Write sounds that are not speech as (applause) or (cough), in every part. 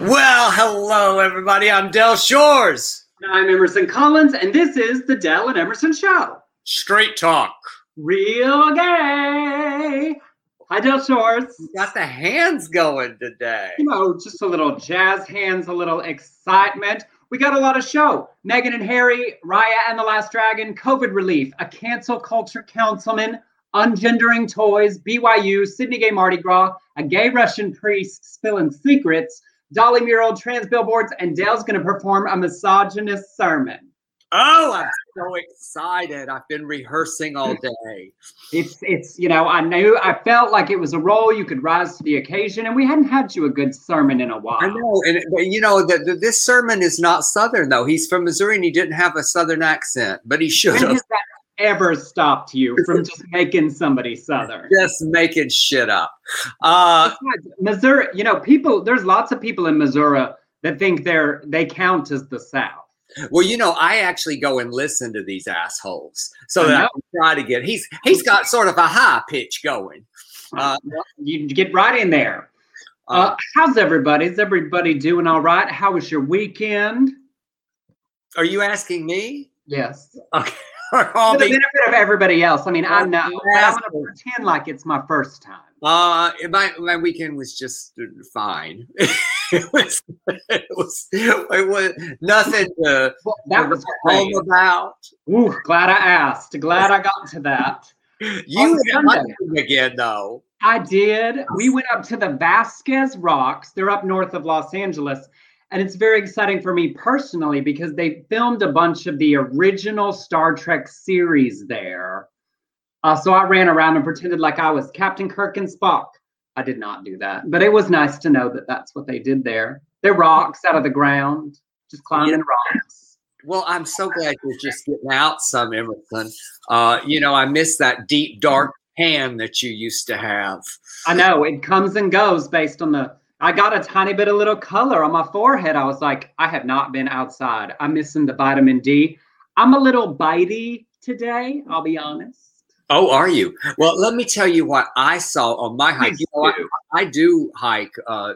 Well, hello, everybody. I'm Del Shores. I'm Emerson Collins, and this is the Del and Emerson Show. Straight talk. Real gay. Hi, Del Shores. Got the hands going today. You know, just a little jazz hands, a little excitement. We got a lot of show. Meghan and Harry, Raya and the Last Dragon, COVID relief, a cancel culture councilman, ungendering toys, BYU, Sydney Gay Mardi Gras, a gay Russian priest spilling secrets, Dolly mural, trans billboards, and Dale's going to perform a misogynist sermon. Oh, I'm so excited. I've been rehearsing all day. It's it's you know I knew I felt like it was a role you could rise to the occasion, and we hadn't had you a good sermon in a while. I know, and but you know that this sermon is not Southern though. He's from Missouri and he didn't have a Southern accent, but he should have. Ever stopped you from (laughs) just making somebody southern? Just making shit up. Uh, Missouri, you know, people. There's lots of people in Missouri that think they're they count as the South. well, you know, I actually go and listen to these assholes so I that I can try to get. He's he's got sort of a high pitch going. Uh, You get right in there. uh, Uh, how's everybody? Is everybody doing all right? How was your weekend? are you asking me? Yes. Okay. All For the benefit of everybody else. I mean, I know, I'm going to pretend like it's my first time. Uh, my my weekend was just uh, fine. (laughs) it was it was it was nothing to Well, that was home about. Ooh, glad I asked. Glad I got to that. (laughs) You went again though. I did. We went up to the Vasquez Rocks. They're up north of Los Angeles. And it's very exciting for me personally because they filmed a bunch of the original Star Trek series there. Uh, so I ran around and pretended like I was Captain Kirk and Spock. I did not do that, but it was nice to know that that's what they did there. They're rocks out of the ground, just climbing rocks. Well, I'm so glad you're just getting out some, Emerson. Uh, you know, I miss that deep dark tan that you used to have. I know it comes and goes based on the. I got a tiny bit of little color on my forehead. I was like, I have not been outside. I'm missing the vitamin D. I'm a little bitey today. I'll be honest. Oh, are you? Well, let me tell you what I saw on my hike. You know, I, do. I do hike, uh,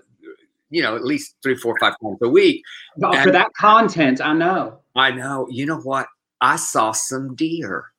you know, at least three, four, five times a week. Oh, For that content, I know. I know. You know what? I saw some deer.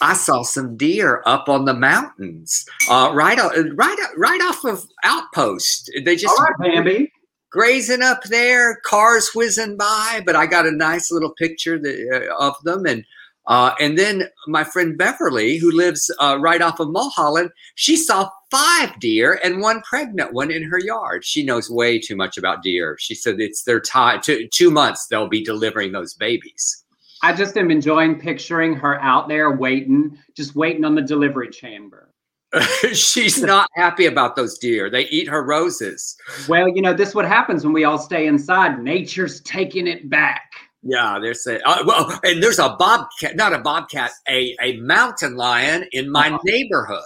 I saw some deer up on the mountains, uh, right, right, right off of Outpost. They just All right, Bambi. grazing up there, cars whizzing by. But I got a nice little picture that, uh, of them, and uh, and then my friend Beverly, who lives uh, right off of Mulholland, she saw five deer and one pregnant one in her yard. She knows way too much about deer. She said it's their time. Two, two months they'll be delivering those babies. I just am enjoying picturing her out there waiting, just waiting on the delivery chamber. (laughs) She's not happy about those deer. They eat her roses. Well, you know, this is what happens when we all stay inside. Nature's taking it back. Yeah, they're saying. Uh, well, and there's a bobcat, not a bobcat, a a mountain lion in my Uh-huh. neighborhood.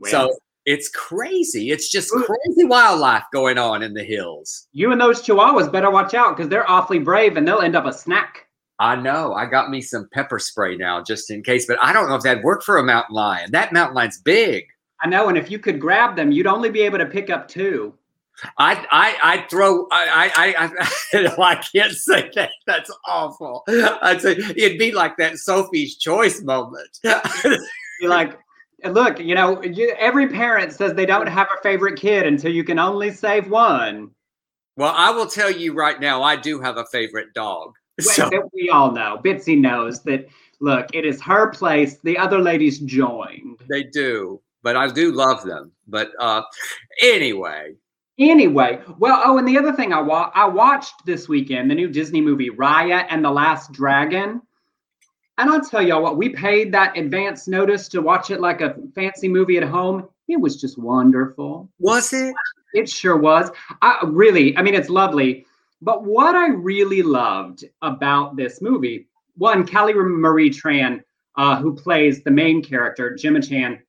Well, So it's crazy. It's just crazy wildlife going on in the hills. you and those chihuahuas better watch out because they're awfully brave and they'll end up a snack. I know. I got me some pepper spray now just in case, but I don't know if that'd work for a mountain lion. That mountain lion's big. I know, and if you could grab them, you'd only be able to pick up two. I I I throw I I I, I, (laughs) can't say that. That's awful. I'd say it'd be like that Sophie's Choice moment. (laughs) You're like, look, you know, you, every parent says they don't have a favorite kid until you can only save one. well, I will tell you right now, I do have a favorite dog. So that we all know. Bitsy knows that. Look, it is her place. The other ladies joined. they do, but I do love them. But uh anyway, Anyway, well, oh, and the other thing I wa- I watched this weekend the new Disney movie Raya and the Last Dragon. And I'll tell y'all what, we paid that advance notice to watch it like a fancy movie at home. It was just wonderful. was it? It sure was. I really, I mean, it's lovely. But what I really loved about this movie, one, Kelly Marie Tran, uh, who plays the main character, Gemma Chan,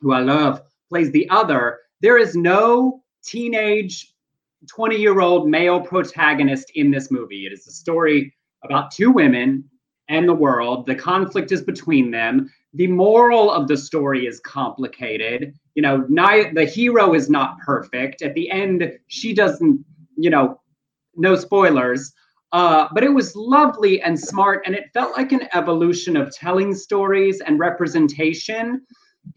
who I love, plays the other. There is no teenage 20 year old male protagonist in this movie. It is a story about two women and the world. The conflict is between them. The moral of the story is complicated. You know, ni- the hero is not perfect. At the end, she doesn't, you know, no spoilers. Uh, but it was lovely and smart, and it felt like an evolution of telling stories and representation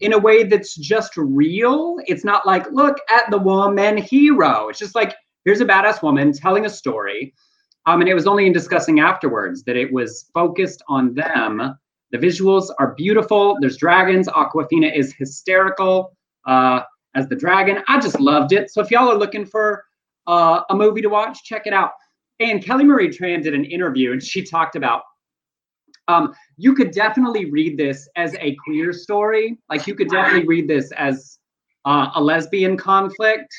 in a way that's just real. It's not like, look at the woman hero. It's just like, here's a badass woman telling a story. Um, and it was only in discussing afterwards that it was focused on them. The visuals are beautiful. There's dragons. Awkwafina is hysterical uh, as the dragon. I just loved it. So if y'all are looking for uh, a movie to watch, check it out. And Kelly Marie Tran did an interview and she talked about um, you could definitely read this as a queer story. Like you could definitely read this as uh, a lesbian conflict.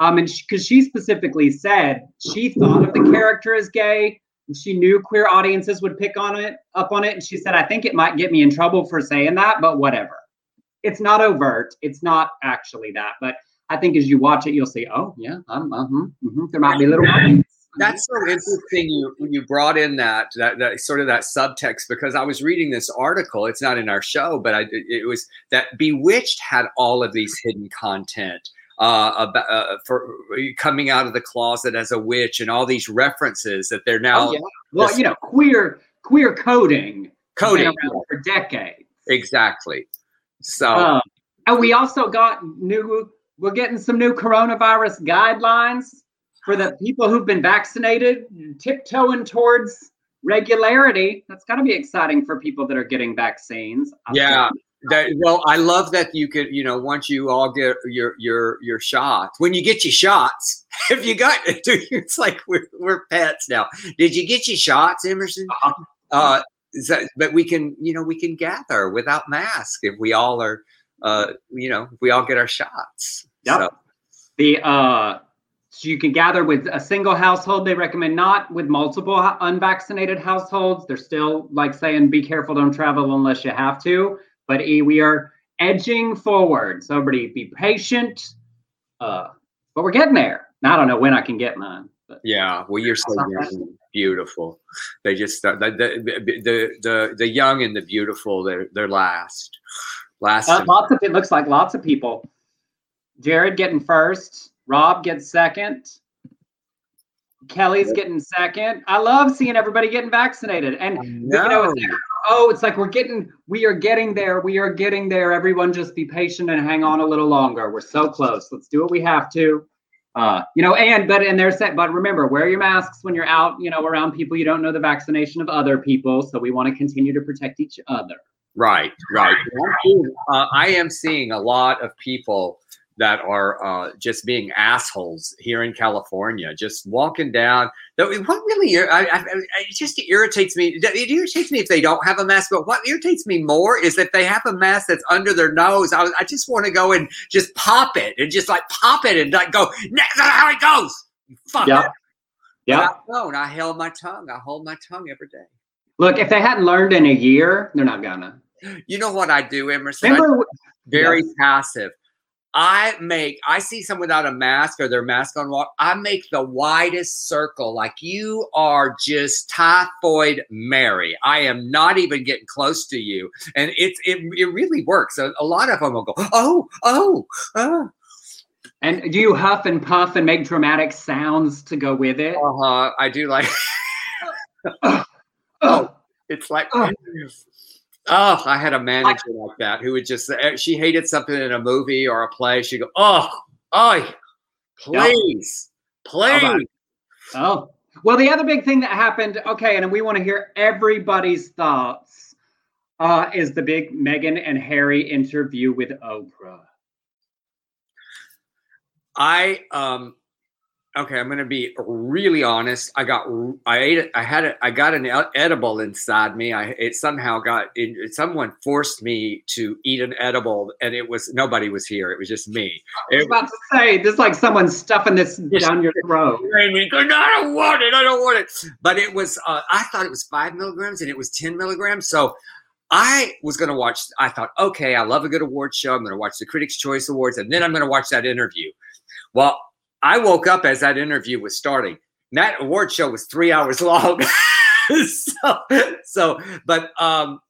Um, and because she, she specifically said she thought of the character as gay, and she knew queer audiences would pick on it up on it, and she said, "I think it might get me in trouble for saying that, but whatever." It's not overt. It's not actually that, but I think as you watch it, you'll see, oh yeah, um, uh-huh, uh-huh. there might be little. That's so interesting. You you brought in that, that that sort of that subtext because I was reading this article. It's not in our show, but I it was that Bewitched had all of these hidden content uh, about uh, for coming out of the closet as a witch and all these references that they're now. Oh, yeah. Well, you know, queer queer coding coding for decades. Exactly. So, um, and we also got new. We're getting some new coronavirus guidelines for the people who've been vaccinated, tiptoeing towards regularity. That's got to be exciting for people that are getting vaccines. Yeah. That, well, I love that you could, you know, once you all get your your your shots, when you get your shots, (laughs) if you got, (laughs) it's like we're we're pets now. Did you get your shots, Emerson? Uh-huh. Uh, that, but we can, you know, we can gather without mask if we all are, uh, you know, if we all get our shots. Yep. So. The uh, so you can gather with a single household. They recommend not with multiple unvaccinated households. They're still like saying, be careful, don't travel unless you have to. But we are edging forward. So everybody be patient. Uh, but we're getting there. Now, I don't know when I can get mine. But. Yeah, well, you're so young, beautiful. They just uh, the, the, the the the young and the beautiful. They're they're last. Last. Uh, lots of it looks like lots of people. Jared getting first. Rob gets second. Kelly's getting second. I love seeing everybody getting vaccinated. And you know, it's like, oh, it's like we're getting, we are getting there. We are getting there. Everyone just be patient and hang on a little longer. We're so close. Let's do what we have to. Uh, you know, and but and they're set, but remember, wear your masks when you're out, you know, around people you don't know the vaccination of other people. So we want to continue to protect each other. Right, right. Uh, I am seeing a lot of people that are uh, just being assholes here in California, just walking down. What really, I, I, it just irritates me. It irritates me if they don't have a mask, but what irritates me more is if they have a mask that's under their nose. I, I just want to go and just pop it and just like pop it and like go, that's how it goes. Fuck yeah. Yeah. No, I held my tongue. I hold my tongue every day. Look, if they hadn't learned in a year, they're not gonna. You know what I do, Emerson? Remember, very yes. passive. I make, I see someone without a mask or their mask on walk. I make the widest circle, like you are just typhoid Mary. I am not even getting close to you, and it's it it really works. A, a lot of them will go, oh, oh, oh. And do you huff and puff and make dramatic sounds to go with it? Uh huh. I do like. (laughs) oh, it's like. Oh, I had a manager like that who would just eh, she hated something in a movie or a play. She'd go, "Oh, oh, please, please." Oh, well, the other big thing that happened, okay, and we want to hear everybody's thoughts, uh, is the big Meghan and Harry interview with Oprah. I um okay, I'm going to be really honest. I got, I ate it. I had it. I got an edible inside me. I, it somehow got, it, someone forced me to eat an edible and it was, nobody was here. It was just me. I was about to say, just like someone stuffing this (laughs) down your throat. (laughs) I don't want it. I don't want it. But it was, uh, I thought it was five milligrams and it was 10 milligrams. So I was going to watch, I thought, okay, I love a good award show. I'm going to watch the Critics' Choice Awards and then I'm going to watch that interview. Well, I woke up as that interview was starting. That award show was three hours long. (laughs) so, so, but um,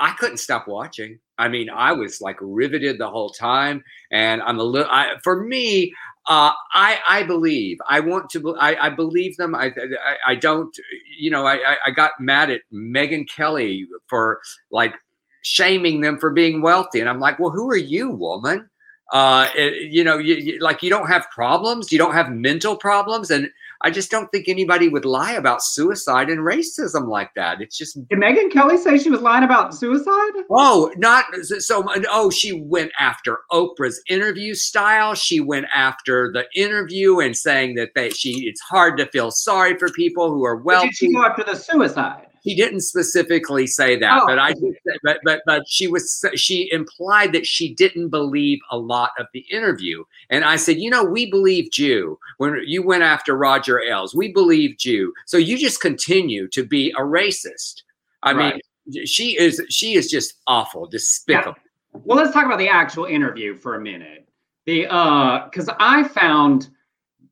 I couldn't stop watching. I mean, I was like riveted the whole time, and I'm a little. I, for me, Uh, I I believe. I want to. I, I believe them. I, I, I don't. You know. I I got mad at Megyn Kelly for like shaming them for being wealthy, and I'm like, well, who are you, woman? Uh, it, you know, you, you, like you don't have problems. You don't have mental problems, and I just don't think anybody would lie about suicide and racism like that. It's just. Did Megyn Kelly say she was lying about suicide? Oh, not so. Oh, she went after Oprah's interview style. She went after the interview and saying that they, she it's hard to feel sorry for people who are well. Did she go after the suicide? He didn't specifically say that, oh. but I but, but but she was she implied that she didn't believe a lot of the interview. And I said, you know, we believed you when you went after Roger Ailes. We believed you. So you just continue to be a racist. I right. mean, she is she is just awful, despicable. Yeah. Well, let's talk about the actual interview for a minute. The uh because I found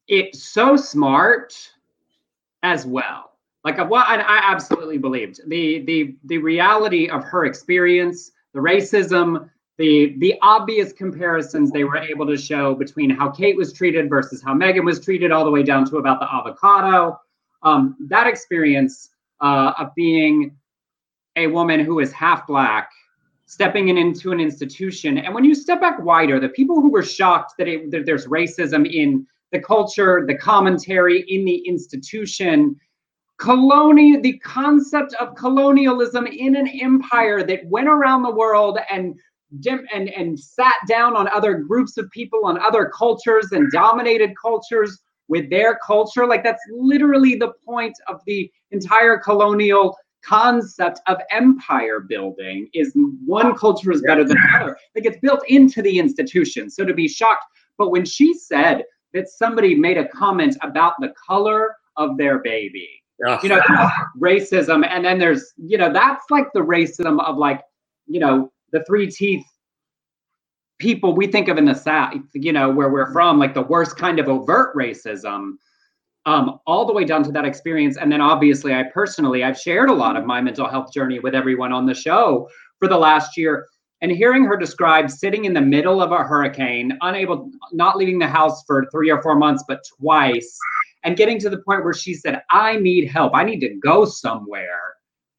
it so smart as well like what I, I absolutely believed the the the reality of her experience, the racism, the the obvious comparisons they were able to show between how Kate was treated versus how Meghan was treated, all the way down to about the avocado. Um, that experience uh, of being a woman who is half black, stepping in into an institution, and when you step back wider, the people who were shocked that, it, that there's racism in the culture, the commentary in the institution, colonial the concept of colonialism in an empire that went around the world and and and sat down on other groups of people on other cultures and dominated cultures with their culture. Like that's literally the point of the entire colonial concept of empire building is one culture is better than another. Like it's built into the institution so to be shocked. But when she said that somebody made a comment about the color of their baby you know racism. And then there's you know that's like the racism of like you know the three teeth people we think of in the south you know where we're from like the worst kind of overt racism um, all the way down to that experience. And then obviously i personally i've shared a lot of my mental health journey with everyone on the show for the last year. And hearing her describe sitting in the middle of a hurricane unable not leaving the house for three or four months but twice and getting to the point where she said, I need help. I need to go somewhere.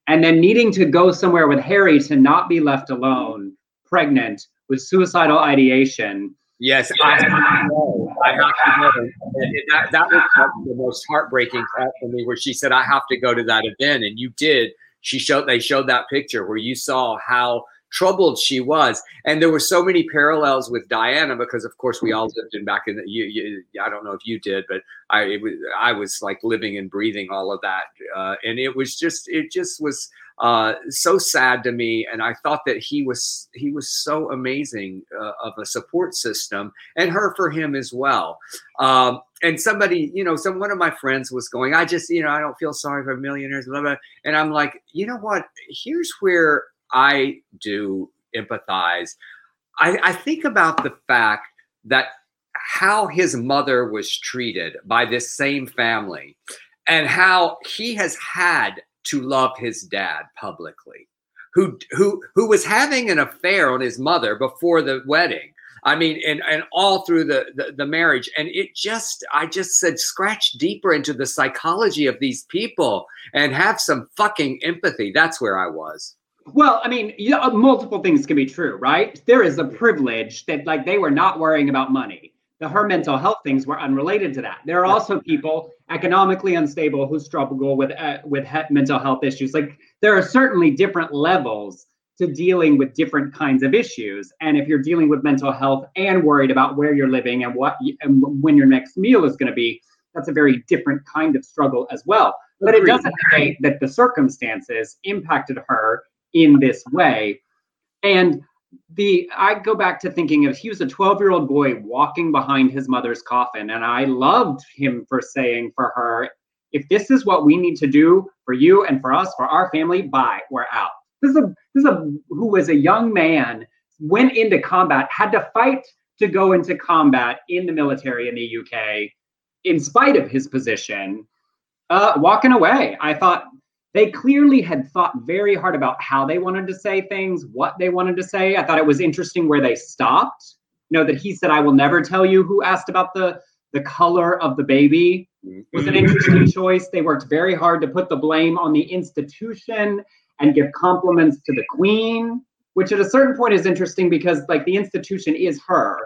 And then needing to go somewhere with Harry to not be left alone, pregnant with suicidal ideation. Yes, I have to know. I have to. And that, that was the most heartbreaking part for me, where she said, I have to go to that event. And you did. She showed, they showed that picture where you saw how troubled she was. And there were so many parallels with Diana because, of course, we all lived in back in the. You, you, I don't know if you did, but I was I was like living and breathing all of that, uh, and it was just it just was uh, so sad to me. And I thought that he was he was so amazing uh, of a support system, and her for him as well. Um, and somebody, you know, some one of my friends was going, I just, you know, I don't feel sorry for millionaires, blah, blah. and I'm like, you know what? Here's where I do empathize. I, I think about the fact that how his mother was treated by this same family and how he has had to love his dad publicly who who who was having an affair on his mother before the wedding. I mean and and all through the, the the, marriage. And it just i just said scratch deeper into the psychology of these people and have some fucking empathy. That's where i was well, I mean, you know, uh, multiple things can be true, right? There is a privilege that, like, they were not worrying about money. The her mental health things were unrelated to that. There are also people economically unstable who struggle with uh, with he- mental health issues. Like, there are certainly different levels to dealing with different kinds of issues. And if you're dealing with mental health and worried about where you're living and what and when your next meal is going to be, that's a very different kind of struggle as well. But it doesn't say that the circumstances impacted her in this way. And the I go back to thinking of he was a 12 year old boy walking behind his mother's coffin, and I loved him for saying for her, if this is what we need to do for you and for us, for our family, bye, we're out. This is a this is a who was a young man, went into combat, had to fight to go into combat in the military in the UK, in spite of his position, uh, walking away. I thought they clearly had thought very hard about how they wanted to say things, what they wanted to say. I thought it was interesting where they stopped. you know, that he said, I will never tell you who asked about the the color of the baby was an interesting mm-hmm. choice. They worked very hard to put the blame on the institution and give compliments to the queen, which at a certain point is interesting because like the institution is her,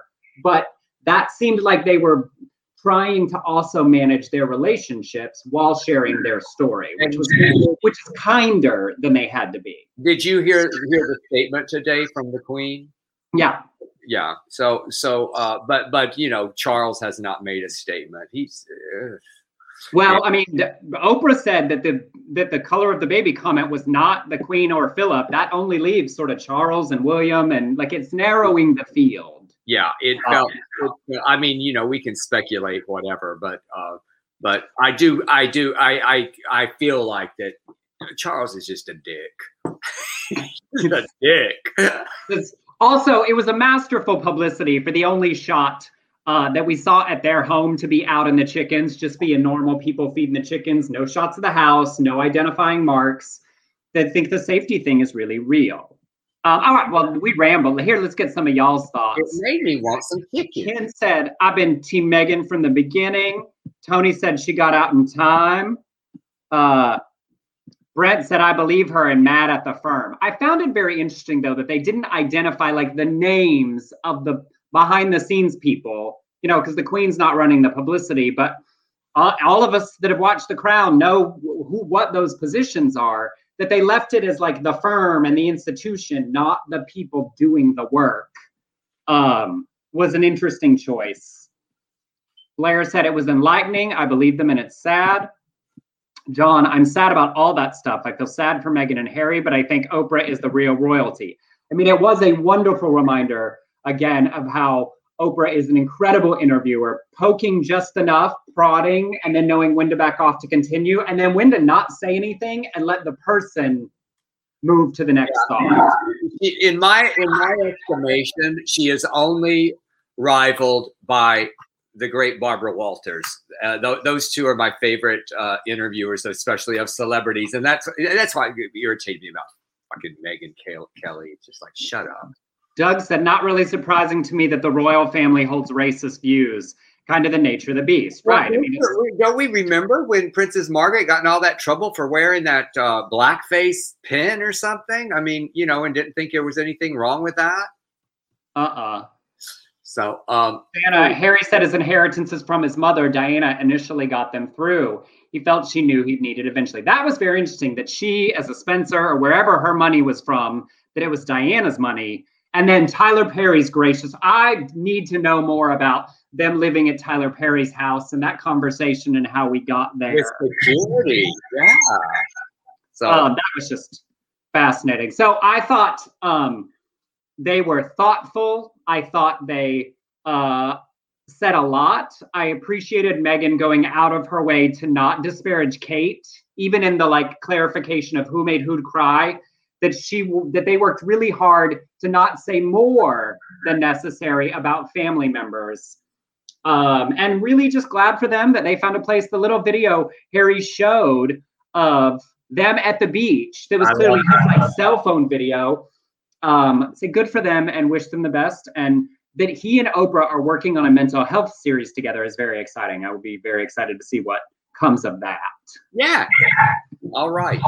but that seemed like they were trying to also manage their relationships while sharing their story, which was which is kinder than they had to be. Did you hear hear the statement today from the Queen? Yeah. Yeah. So so uh but but you know Charles has not made a statement. He's uh, well, I mean, Oprah said that the that the color of the baby comment was not the Queen or Philip. That only leaves sort of Charles and William, and like it's narrowing the field yeah, it felt. It, I mean, you know, we can speculate whatever, but uh, but I do, I do, I I I feel like that Charles is just a dick. (laughs) He's a dick. also, it was a masterful publicity for the only shot uh, that we saw at their home to be out in the chickens, just being normal people feeding the chickens, no shots of the house, no identifying marks. That think the safety thing is really real. Um, all right, well, we rambled. Here, let's get some of y'all's thoughts. It made me want some chicken. Ken said, I've been Team Meghan from the beginning. Tony said she got out in time. Uh, Brett said, I believe her and mad at the firm. I found it very interesting, though, that they didn't identify like the names of the behind the scenes people, you know, because the Queen's not running the publicity, but all, all of us that have watched The Crown know who what those positions are that they left it as like the firm and the institution, not the people doing the work, um, was an interesting choice. Blair said it was enlightening. I believe them and it's sad. John, I'm sad about all that stuff. I feel sad for Meghan and Harry, but I think Oprah is the real royalty. I mean, it was a wonderful reminder, again, of how Oprah is an incredible interviewer, poking just enough, prodding, and then knowing when to back off to continue, and then when to not say anything and let the person move to the next yeah. thought. In my in my estimation, she is only rivaled by the great Barbara Walters. Uh, th- those two are my favorite uh, interviewers, especially of celebrities, and that's that's why it irritated me about fucking Megyn Kelly. It's just like shut up. Doug said, not really surprising to me that the royal family holds racist views. Kind of the nature of the beast, well, right? I mean, don't we remember when Princess Margaret got in all that trouble for wearing that uh, blackface pin or something? I mean, you know, and didn't think there was anything wrong with that. Uh uh-uh. uh So, um, Diana, Harry said his inheritances from his mother, Diana, initially got them through. He felt she knew he'd need it eventually. That was very interesting that she, as a Spencer or wherever her money was from, that it was Diana's money and then Tyler Perry's gracious. I need to know more about them living at Tyler Perry's house and that conversation and how we got there. security, yeah. So um, that was just fascinating. So I thought um, they were thoughtful. I thought they uh, said a lot. I appreciated Meghan going out of her way to not disparage Kate, even in the like clarification of who made who cry that she that they worked really hard to not say more than necessary about family members. Um, and really just glad for them that they found a place. The little video harry showed of them at the beach that was clearly his like cell phone video. Um, say good for them and wish them the best and that he and oprah are working on a mental health series together is very exciting. I would be very excited to see what comes of that. Yeah. All right.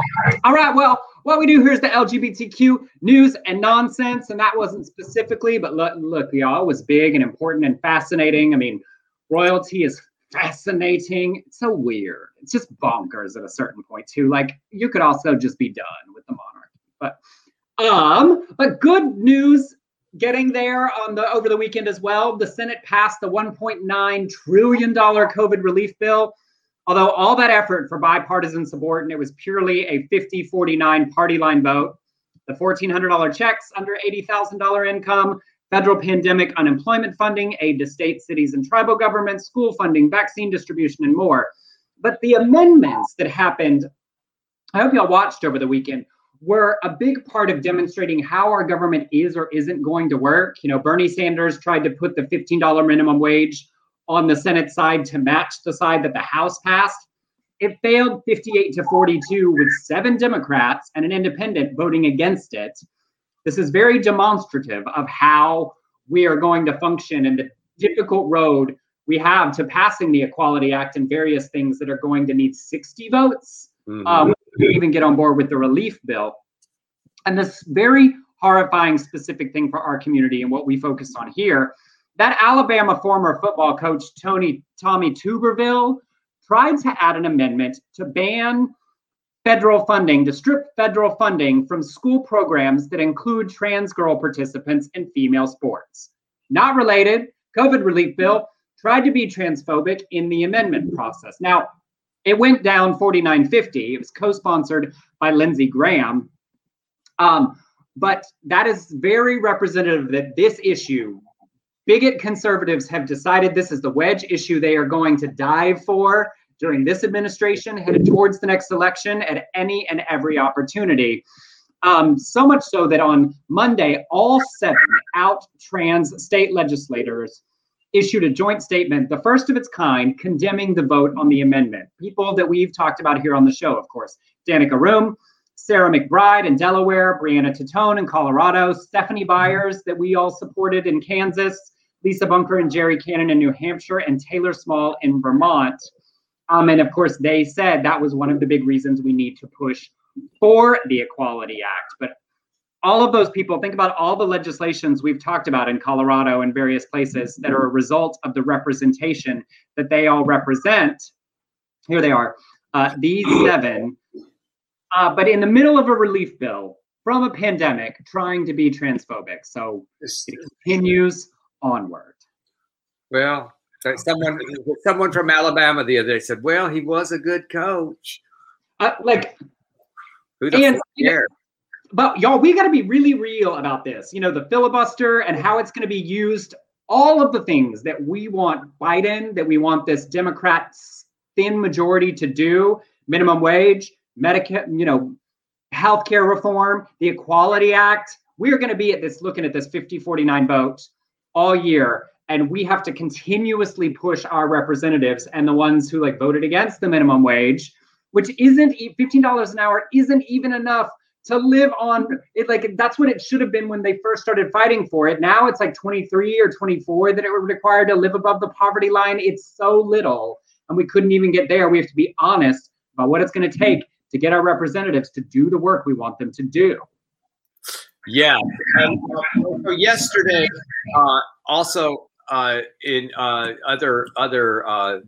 All right well what we do here is the LGBTQ news and nonsense, and that wasn't specifically, but look, look, y'all, was big and important and fascinating. I mean, royalty is fascinating. It's so weird. It's just bonkers at a certain point too. Like you could also just be done with the monarchy, but um, but good news getting there on the over the weekend as well. The Senate passed the 1.9 trillion dollar COVID relief bill. Although all that effort for bipartisan support, and it was purely a 50 49 party line vote, the $1,400 checks under $80,000 income, federal pandemic unemployment funding, aid to state, cities, and tribal governments, school funding, vaccine distribution, and more. But the amendments that happened, I hope y'all watched over the weekend, were a big part of demonstrating how our government is or isn't going to work. You know, Bernie Sanders tried to put the $15 minimum wage on the Senate side to match the side that the House passed. It failed 58 to 42 with seven Democrats and an independent voting against it. This is very demonstrative of how we are going to function and the difficult road we have to passing the Equality Act and various things that are going to need 60 votes. Mm-hmm. Um, we even get on board with the relief bill. And this very horrifying specific thing for our community and what we focus on here that Alabama former football coach Tony Tommy Tuberville tried to add an amendment to ban federal funding, to strip federal funding from school programs that include trans girl participants in female sports. Not related, COVID relief bill tried to be transphobic in the amendment process. Now, it went down 4950. It was co sponsored by Lindsey Graham. Um, but that is very representative that this issue, bigot conservatives have decided this is the wedge issue they are going to dive for during this administration, headed towards the next election at any and every opportunity. Um, so much so that on Monday, all seven out trans state legislators issued a joint statement, the first of its kind, condemning the vote on the amendment. People that we've talked about here on the show, of course, Danica Roem, Sarah McBride in Delaware, Brianna Titone in Colorado, Stephanie Byers that we all supported in Kansas, Lisa Bunker and Gerri Cannon in New Hampshire, and Taylor Small in Vermont. Um, and of course, they said that was one of the big reasons we need to push for the Equality Act. But all of those people, think about all the legislations we've talked about in Colorado and various places that are a result of the representation that they all represent. Here they are, uh, these (clears throat) seven. Uh, but in the middle of a relief bill from a pandemic, trying to be transphobic. So it continues onward. Well, someone someone from Alabama the other day said, "Well, he was a good coach." Uh, like, who the and, but y'all, we got to be really real about this. You know, the filibuster and how it's going to be used. All of the things that we want Biden, that we want this Democrat thin majority to do, minimum wage, Medicare, you know, healthcare reform, the Equality Act. We are going to be at this looking at this 50-49 vote all year and we have to continuously push our representatives and the ones who like voted against the minimum wage which isn't $15 an hour isn't even enough to live on it like that's what it should have been when they first started fighting for it. Now it's like 23 or 24 that it would require to live above the poverty line. It's so little and we couldn't even get there. We have to be honest about what it's going to take to get our representatives to do the work we want them to do yeah and, uh, so yesterday uh, also uh, in uh, other other uh,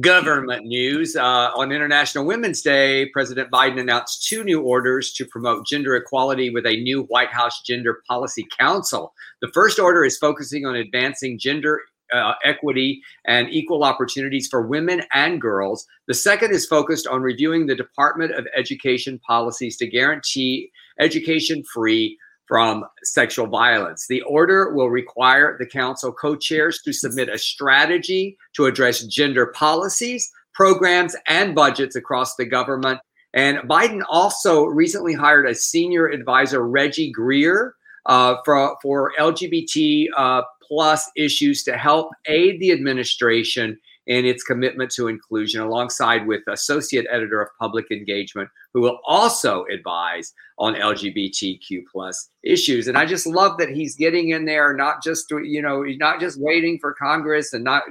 government news uh, on International Women's Day, President Biden announced two new orders to promote gender equality with a new White House Gender Policy Council. The first order is focusing on advancing gender uh, equity and equal opportunities for women and girls. The second is focused on reviewing the Department of Education policies to guarantee education free from sexual violence. The order will require the council co chairs to submit a strategy to address gender policies, programs, and budgets across the government. And Biden also recently hired a senior advisor, Reggie Greer, uh, for, for LGBT uh, plus issues to help aid the administration in its commitment to inclusion, alongside with associate editor of public engagement, who will also advise on LGBTQ plus issues. And I just love that he's getting in there, not just you know, not just waiting for Congress and not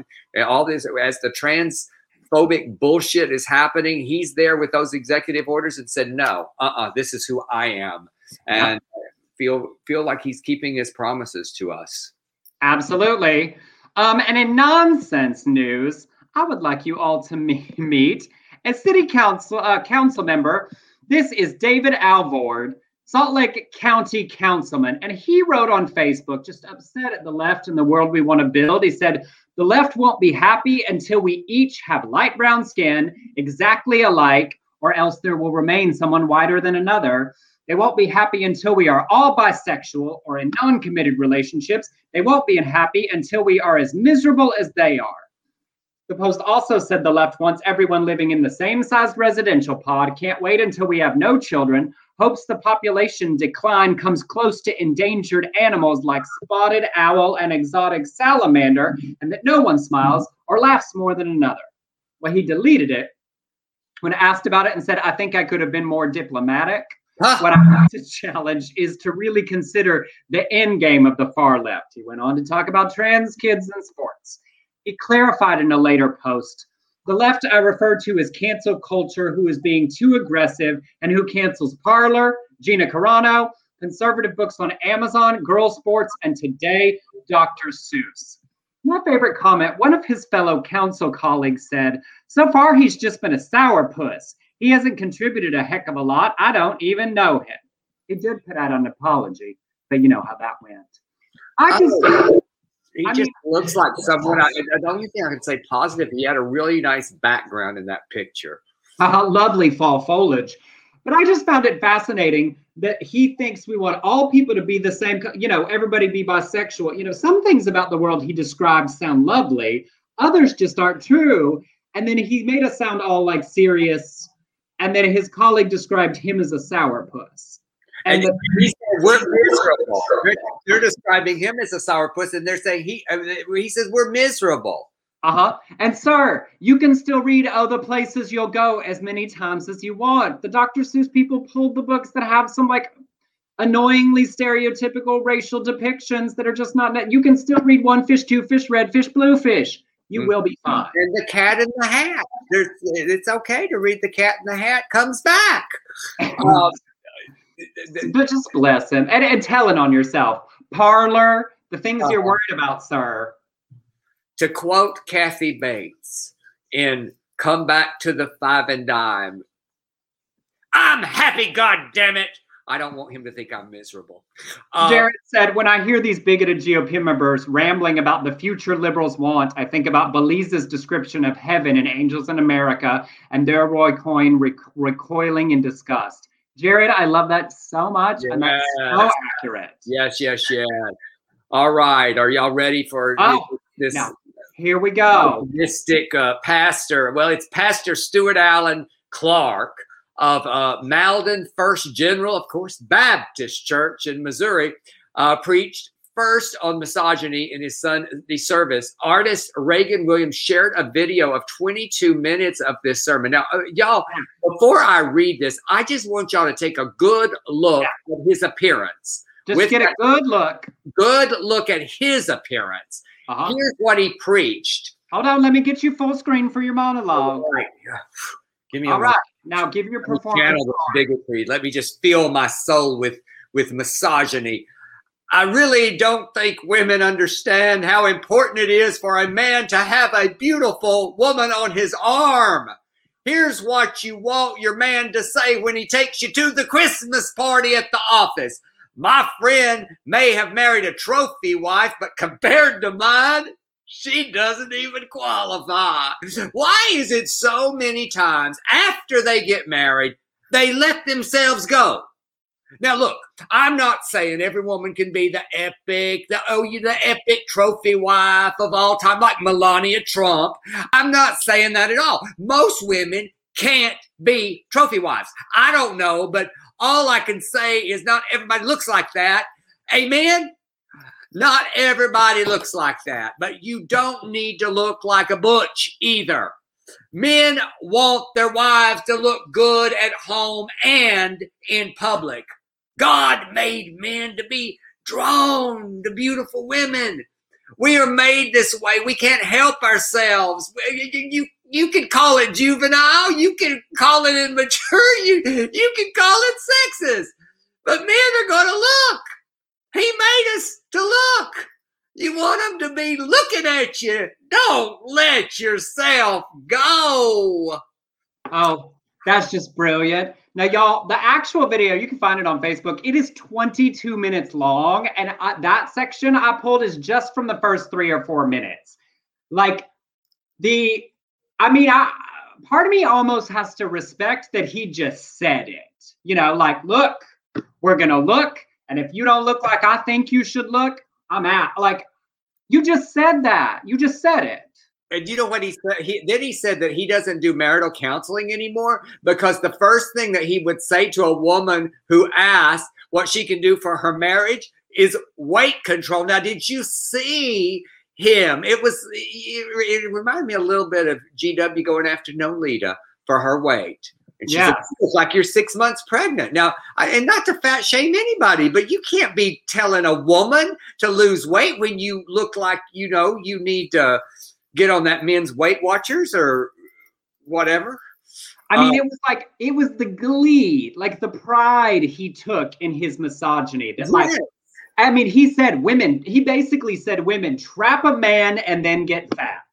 all this as the trans phobic bullshit is happening. He's there with those executive orders and said, "No, uh-uh, this is who I am," and feel feel like he's keeping his promises to us. Absolutely. Um, and in nonsense news, I would like you all to (laughs) meet a city council uh, council member. This is David Alvord, Salt Lake County councilman, and he wrote on Facebook, just upset at the left and the world we want to build. He said, "The left won't be happy until we each have light brown skin, exactly alike, or else there will remain someone whiter than another." They won't be happy until we are all bisexual or in non committed relationships. They won't be happy until we are as miserable as they are. The Post also said the left wants everyone living in the same sized residential pod, can't wait until we have no children, hopes the population decline comes close to endangered animals like spotted owl and exotic salamander, and that no one smiles or laughs more than another. Well, he deleted it when asked about it and said, I think I could have been more diplomatic. Huh. What I want to challenge is to really consider the end game of the far left. He went on to talk about trans kids and sports. He clarified in a later post the left I refer to as cancel culture, who is being too aggressive and who cancels Parler, Gina Carano, conservative books on Amazon, girl sports, and today, Dr. Seuss. My favorite comment one of his fellow council colleagues said, So far, he's just been a sourpuss. He hasn't contributed a heck of a lot. I don't even know him. He did put out an apology, but you know how that went. I just. Oh, he I just mean, looks like someone. I, the only thing I can say positive, he had a really nice background in that picture. Uh, lovely fall foliage. But I just found it fascinating that he thinks we want all people to be the same, you know, everybody be bisexual. You know, some things about the world he describes sound lovely, others just aren't true. And then he made us sound all like serious and then his colleague described him as a sourpuss. And, and the, he said, "We're miserable." They're, they're, describing him as a sourpuss, and they're saying he. he says, "We're miserable." Uh huh. And sir, you can still read other places you'll go as many times as you want. The Dr. Seuss people pulled the books that have some like annoyingly stereotypical racial depictions that are just not. You can still read one fish, two fish, red fish, blue fish you mm-hmm. will be fine. And the cat in the hat. There's, it's okay to read the cat in the hat comes back. (laughs) um, but just bless him and, and telling on yourself. Parler, the things uh, you're uh-huh. worried about, sir. To quote Kathy Bates in Come Back to the Five and Dime, I'm happy, God damn it. I don't want him to think I'm miserable. Uh, Jared said, when I hear these bigoted GOP members rambling about the future liberals want, I think about Belize's description of heaven in Angels in America and their Roy Cohn rec- recoiling in disgust. Jared, I love that so much, yes. and that's so accurate. Yes, yes, yes. All right, are y'all ready for oh, this? No. Here we go. Mystic uh, pastor. Well, it's Pastor Stuart Allen Clark of uh, Malden First General, of course, Baptist Church in Missouri, uh, preached first on misogyny in his Sunday service. Artist Reagan Williams shared a video of 22 minutes of this sermon. Now, uh, y'all, before I read this, I just want y'all to take a good look yeah. at his appearance. Just get a good look. Good look at his appearance. Uh-huh. Here's what he preached. Hold on, let me get you full screen for your monologue. All right. (sighs) Give me All right. Now give your performance. Channel bigotry. Let me just fill my soul with with misogyny. I really don't think women understand how important it is for a man to have a beautiful woman on his arm. Here's what you want your man to say when he takes you to the Christmas party at the office. My friend may have married a trophy wife, but compared to mine, she doesn't even qualify. Why is it so many times after they get married, they let themselves go? Now, look, I'm not saying every woman can be the epic, the oh, you the epic trophy wife of all time, like Melania Trump. I'm not saying that at all. Most women can't be trophy wives. I don't know, but all I can say is not everybody looks like that. Amen. Not everybody looks like that, but you don't need to look like a butch either. Men want their wives to look good at home and in public. God made men to be drawn to beautiful women. We are made this way. We can't help ourselves. You, you, you can call it juvenile. You can call it immature. (laughs) You, you can call it sexist. But men are going to look. He made us to look. You want him to be looking at you. Don't let yourself go. Oh, that's just brilliant. Now, y'all, the actual video, you can find it on Facebook. It is 22 minutes long. And I, that section I pulled is just from the first three or four minutes. Like, the, I mean, I, part of me almost has to respect that he just said it. You know, like, look, we're going to look and if you don't look like I think you should look, I'm out. Like you just said that. You just said it. And you know what he said? He, then he said that he doesn't do marital counseling anymore because the first thing that he would say to a woman who asked what she can do for her marriage is weight control. Now, did you see him? It was, it, it reminded me a little bit of GW going after Nolita for her weight. And yeah. it's like you're six months pregnant. Now, I, and not to fat shame anybody, but you can't be telling a woman to lose weight when you look like, you know, you need to get on that men's Weight Watchers or whatever. I mean, uh, it was like it was the glee, like the pride he took in his misogyny. That like, I mean, he said women. He basically said women trap a man and then get fat,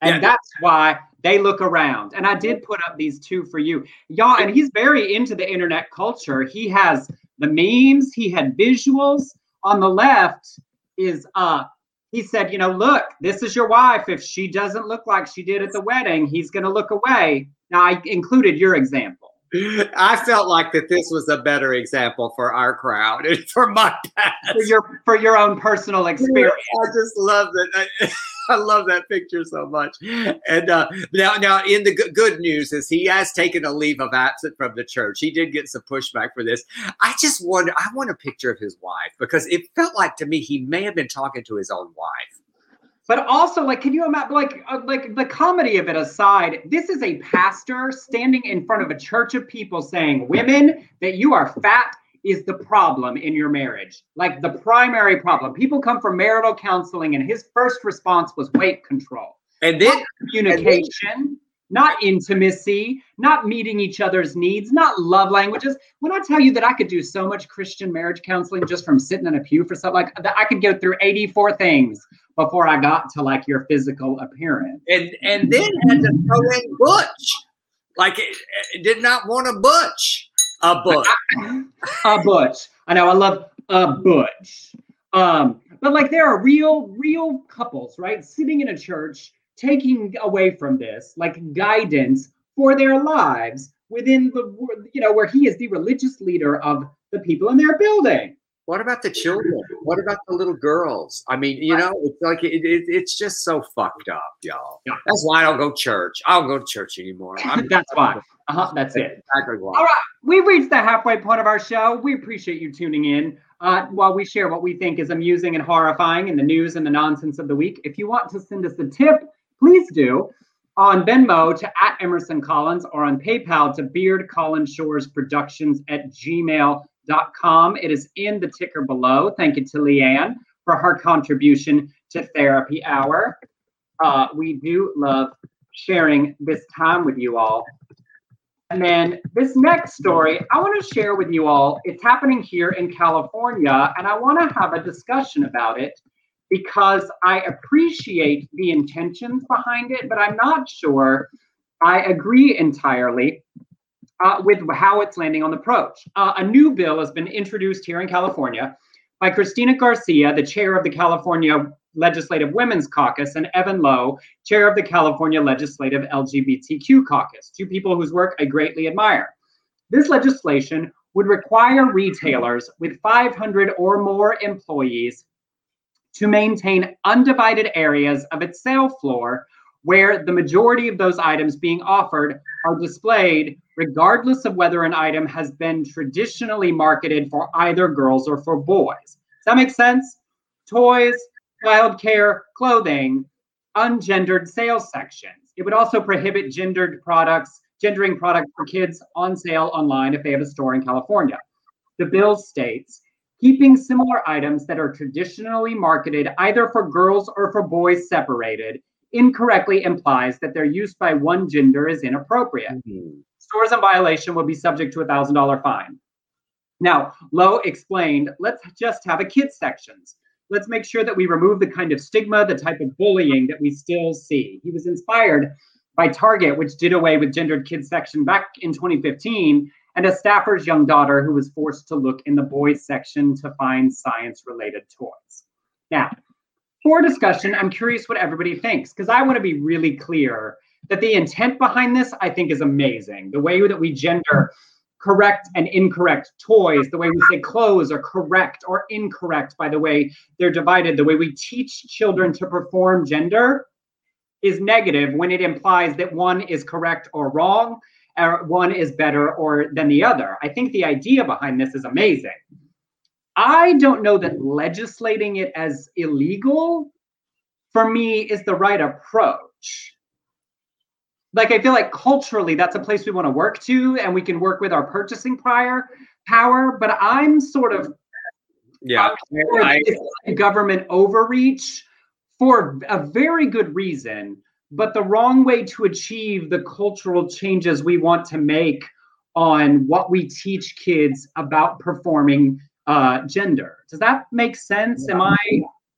and yeah. that's why they look around. And I did put up these two for you, y'all. And he's very into the internet culture. He has the memes. He had visuals. On the left is uh he said, you know, look, this is your wife. If she doesn't look like she did at the wedding, he's going to look away. Now, I included your example. I felt like that this was a better example for our crowd and for my past. For your for your own personal experience. I just love it. (laughs) I love that picture so much. And uh, now, now, in the g- good news is he has taken a leave of absence from the church. He did get some pushback for this. I just wonder. I want a picture of his wife because it felt like to me he may have been talking to his own wife. But also, like, can you imagine, like, uh, like the comedy of it aside, this is a pastor standing in front of a church of people saying, "Women, that you are fat is the problem in your marriage, like the primary problem. People come for marital counseling, and his first response was weight control. And then not communication, and then, not intimacy, not meeting each other's needs, not love languages. When I tell you that I could do so much Christian marriage counseling just from sitting in a pew for something like that, I could go through 84 things before I got to like your physical appearance. And and then had to throw in Butch. Like it, it did not want a Butch. A (laughs) butch. a butch. I know. I love a butch. Um, but like there are real, real couples, right, sitting in a church, taking away from this like guidance for their lives within the, you know, where he is the religious leader of the people in their building. What about the children? What about the little girls? I mean, you know, it's like it, it, it's just so fucked up, y'all. Yeah. That's why I don't go church. I don't go to church anymore. (laughs) that's why. Uh-huh, that's it. Exactly why. All right, we've reached the halfway point of our show. We appreciate you tuning in. Uh, while we share what we think is amusing and horrifying in the news and the nonsense of the week, if you want to send us a tip, please do on Venmo to at Emerson Collins or on PayPal to Beard Collins Shores Productions at gmail.com. It is in the ticker below. Thank you to Leanne for her contribution to Therapy Hour. Uh, we do love sharing this time with you all. And then this next story, I want to share with you all. It's happening here in California, and I want to have a discussion about it because I appreciate the intentions behind it, but I'm not sure I agree entirely uh, with how it's landing on the approach. Uh, a new bill has been introduced here in California by Cristina Garcia, the chair of the California Legislative Women's Caucus, and Evan Low, chair of the California Legislative LGBTQ Caucus, two people whose work I greatly admire. This legislation would require retailers with 500 or more employees to maintain undivided areas of its sale floor where the majority of those items being offered are displayed regardless of whether an item has been traditionally marketed for either girls or for boys. Does that make sense? Toys, childcare, clothing, ungendered sales sections. It would also prohibit gendered products, gendering products for kids on sale online if they have a store in California. The bill states keeping similar items that are traditionally marketed either for girls or for boys separated incorrectly implies that their use by one gender is inappropriate. Mm-hmm. Stores in violation will be subject to a $1,000 fine. Now, Low explained let's just have a kids sections. Let's make sure that we remove the kind of stigma, the type of bullying that we still see. He was inspired by Target, which did away with gendered kids section back in 2015, and a staffer's young daughter who was forced to look in the boys section to find science related toys. Now, for discussion, I'm curious what everybody thinks because I want to be really clear that the intent behind this, I think, is amazing. The way that we gender correct and incorrect toys, the way we say clothes are correct or incorrect by the way they're divided, the way we teach children to perform gender is negative when it implies that one is correct or wrong, Er, one is better or than the other. I think the idea behind this is amazing. I don't know that legislating it as illegal for me is the right approach. like I feel like culturally that's a place we want to work to, and we can work with our purchasing prior power. But I'm sort of yeah, I, government overreach for a very good reason, but the wrong way to achieve the cultural changes we want to make on what we teach kids about performing uh, gender. Does that make sense? Am I?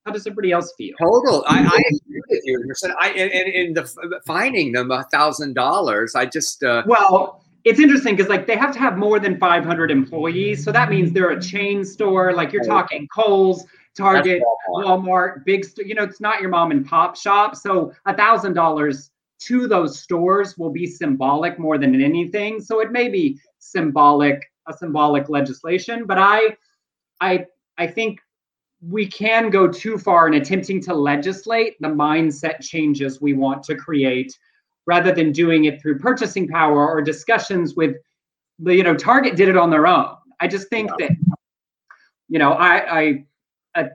How does everybody else feel? Total. I, I agree with you. I and, in the finding them a thousand dollars. I just uh, well, it's interesting because like they have to have more than 500 employees so that means they're a chain store like you're talking Kohl's target walmart. walmart, big you know it's not your mom and pop shop so a thousand dollars to those stores will be symbolic more than anything so it may be symbolic a symbolic legislation but i i i think we can go too far in attempting to legislate the mindset changes we want to create rather than doing it through purchasing power or discussions with the you know target did it on their own i just think yeah. that you know I, I i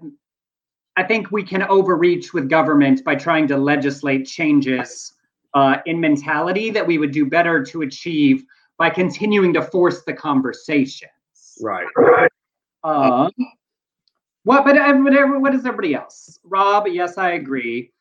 i think we can overreach with government by trying to legislate changes uh, in mentality that we would do better to achieve by continuing to force the conversation right um, what but whatever what is everybody else rob yes i agree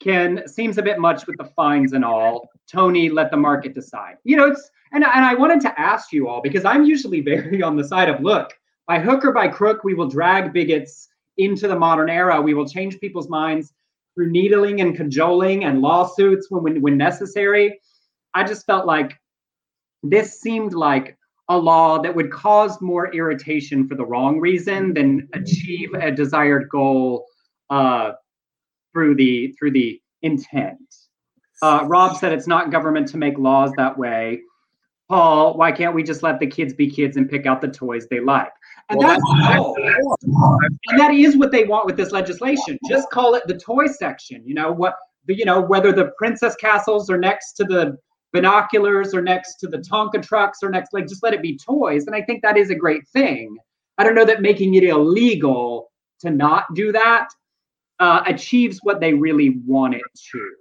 Ken seems a bit much with the fines and all. Tony, let the market decide. You know, it's and, and I wanted to ask you all because I'm usually very (laughs) on the side of look, by hook or by crook, we will drag bigots into the modern era. We will change people's minds through needling and cajoling and lawsuits when, when, when necessary. I just felt like this seemed like a law that would cause more irritation for the wrong reason than achieve a desired goal uh, through the through the intent. Uh, Rob said it's not government to make laws that way. Paul, why can't we just let the kids be kids and pick out the toys they like? And well, that's, and that is what they want with this legislation. Just call it the toy section. You know what? You know whether the princess castles are next to the binoculars or next to the Tonka trucks or next, like just let it be toys. And I think that is a great thing. I don't know that making it illegal to not do that uh, achieves what they really want it to.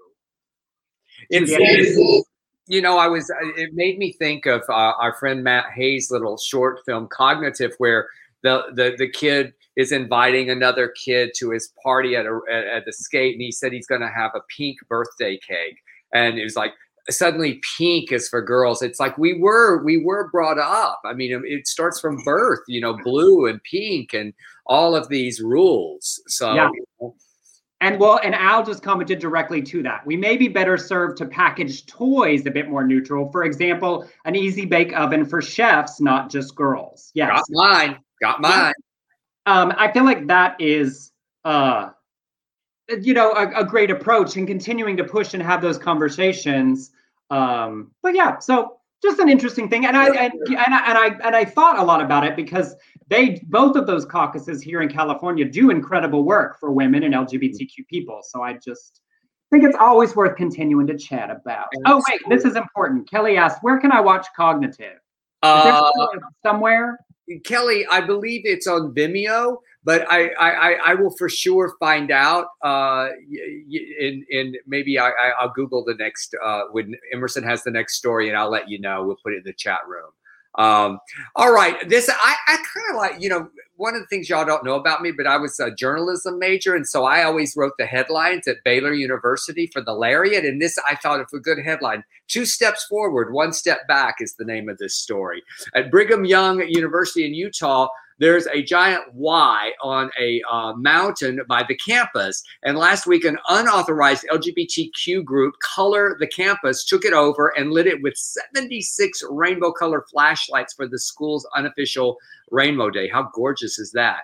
It's, you know, I was. It made me think of uh, our friend Matt Hayes' little short film "Cognitive," where the the the kid is inviting another kid to his party at a at, at the skate, and he said he's going to have a pink birthday cake, and it was like suddenly pink is for girls it's like we were we were brought up i mean it starts from birth you know blue and pink and all of these rules so yeah. And well, and Al just commented directly to that. We may be better served to package toys a bit more neutral. For example, an easy bake oven for chefs, not just girls. Yes. Got mine. Got mine. Um, I feel like that is uh you know a, a, great approach and continuing to push and have those conversations. Um, but yeah, so just an interesting thing. And I and, and I and I and I thought a lot about it because they both of those caucuses here in California do incredible work for women and LGBTQ people. So I just think it's always worth continuing to chat about. Oh wait, this is important. Kelly asked, "Where can I watch Cognitive?" Uh, somewhere. Kelly, I believe it's on Vimeo, but I I, I will for sure find out. Uh, in in maybe I, I'll Google the next uh, when Emerson has the next story, and I'll let you know. We'll put it in the chat room. Um, all right, this I, I kind of like you know one of the things y'all don't know about me, but I was a journalism major, and so I always wrote the headlines at Baylor University for the Lariat. And this I thought of a good headline: Two steps forward, one step back is the name of this story. At Brigham Young University in Utah, there's a giant Y on a uh, mountain by the campus. And last week, an unauthorized LGBTQ group, Color the Campus, took it over and lit it with 76 rainbow color flashlights for the school's unofficial Rainbow Day. How gorgeous is that?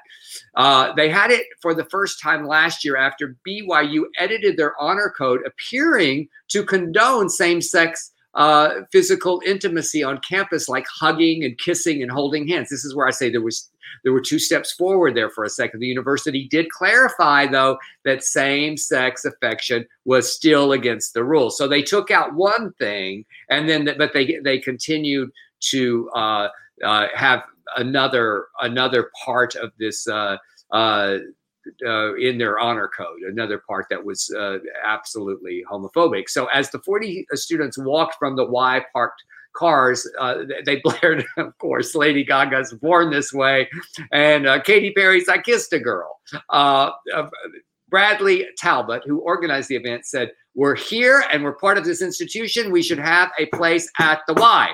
Uh, they had it for the first time last year after BYU edited their honor code, appearing to condone same sex uh, physical intimacy on campus, like hugging and kissing and holding hands. This is where I say there was there were two steps forward there for a second. The university did clarify, though, that same-sex affection was still against the rules. So they took out one thing, and then but they they continued to uh, uh, have another another part of this. Uh, uh, uh, in their honor code, another part that was uh, absolutely homophobic. So as the 40 students walked from the Y parked cars, uh, they (laughs) blared, of course, Lady Gaga's Born This Way and uh, Katy Perry's I Kissed a Girl. Uh, Bradley Talbot, who organized the event, said, We're here and we're part of this institution. We should have a place at the Y.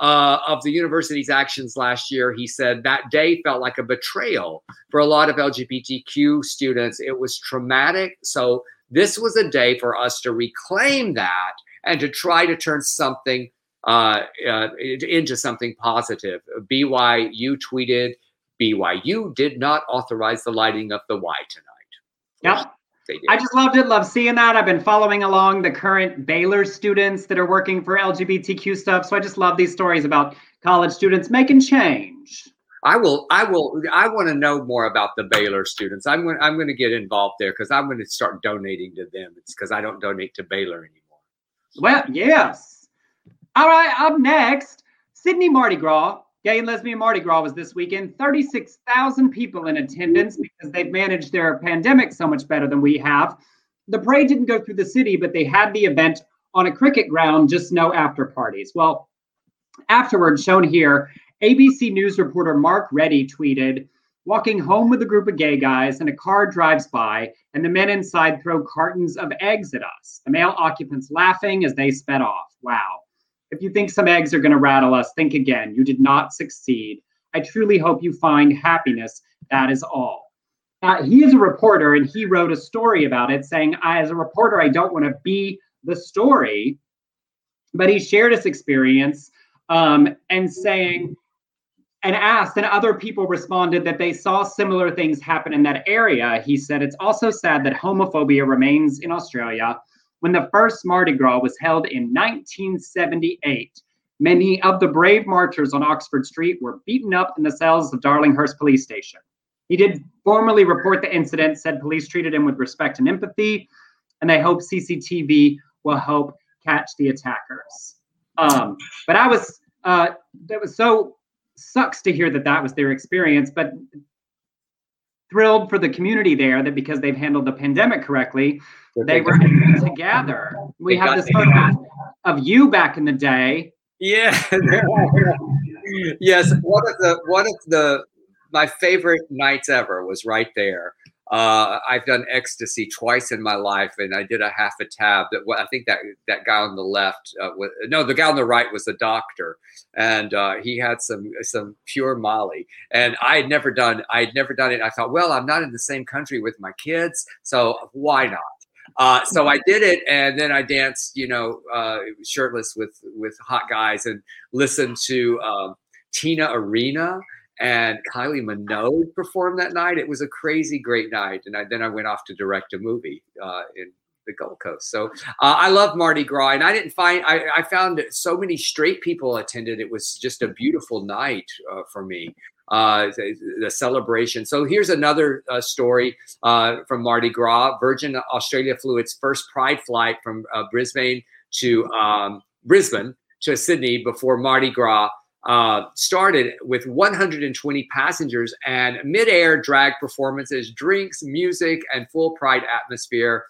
Uh, of the university's actions last year, he said that day felt like a betrayal for a lot of LGBTQ students. It was traumatic. So, this was a day for us to reclaim that and to try to turn something uh, uh, into something positive. BYU tweeted, BYU did not authorize the lighting of the Y tonight. Yep. I just loved it. Love seeing that. I've been following along the current Baylor students that are working for LGBTQ stuff. So I just love these stories about college students making change. I will. I will. I want to know more about the Baylor students. I'm going. I'm going to get involved there because I'm going to start donating to them. It's because I don't donate to Baylor anymore. Well, yes. All right. Up next, Sydney Mardi Gras Gay and Lesbian Mardi Gras was this weekend. 36,000 people in attendance because they've managed their pandemic so much better than we have. The parade didn't go through the city, but they had the event on a cricket ground, just no after parties. Well, afterwards, shown here, ABC News reporter Mark Reddy tweeted, Walking home with a group of gay guys, and a car drives by, and the men inside throw cartons of eggs at us. The male occupants laughing as they sped off. Wow. If you think some eggs are going to rattle us, think again. You did not succeed. I truly hope you find happiness. That is all. Uh, he is a reporter and he wrote a story about it saying, As a reporter, I don't want to be the story. But he shared his experience um, and saying, and asked, and other people responded that they saw similar things happen in that area. He said, It's also sad that homophobia remains in Australia when the first Mardi Gras was held in 1978. Many of the brave marchers on Oxford Street were beaten up in the cells of Darlinghurst Police Station. He did formally report the incident, said police treated him with respect and empathy, and they hope CCTV will help catch the attackers. Um, but I was, uh, that was so sucks to hear that that was their experience, but thrilled for the community there that because they've handled the pandemic correctly, they were able to gather. We have this photo of you back in the day. Yeah. (laughs) yes. One of the one of the my favorite nights ever was right there. Uh, I've done ecstasy twice in my life, and I did a half a tab. That I think that that guy on the left, uh, was, no, the guy on the right was the doctor, and uh, he had some some pure Molly. And I had never done, I had never done it. I thought, well, I'm not in the same country with my kids, so why not? Uh, so I did it, and then I danced, you know, uh, shirtless with with hot guys, and listened to um, Tina Arena and Kylie Minogue performed that night. It was a crazy great night, and I, then I went off to direct a movie uh, in the Gold Coast. So uh, I love Mardi Gras, and I didn't find I, I, found so many straight people attended. It was just a beautiful night uh, for me uh, the, the, celebration. So here's another uh, story uh, from Mardi Gras. Virgin Australia flew its first Pride flight from uh, Brisbane to um, Brisbane to Sydney before Mardi Gras. Uh, started with 120 passengers and mid-air drag performances, drinks, music, and full pride atmosphere.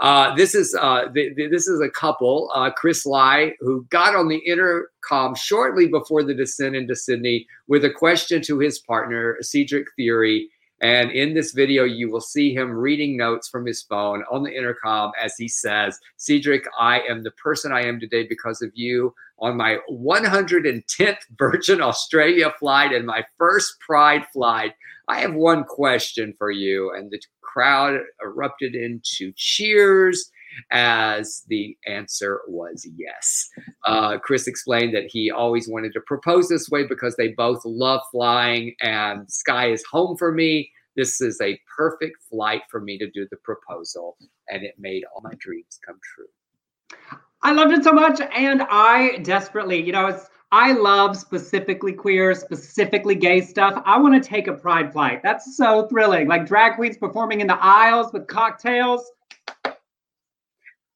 Uh, this is uh, this is a couple, uh, Chris Lai, who got on the intercom shortly before the descent into Sydney with a question to his partner, Cedric Theory. And in this video, you will see him reading notes from his phone on the intercom as he says, Cedric, I am the person I am today because of you. On my 110th Virgin Australia flight and my first Pride flight, I have one question for you. And the crowd erupted into cheers as the answer was yes. Uh, Chris explained that he always wanted to propose this way because they both love flying and sky is home for me. This is a perfect flight for me to do the proposal, and it made all my dreams come true. I loved it so much, and I desperately, you know, it's I love specifically queer, specifically gay stuff. I want to take a pride flight. That's so thrilling. Like drag queens performing in the aisles with cocktails.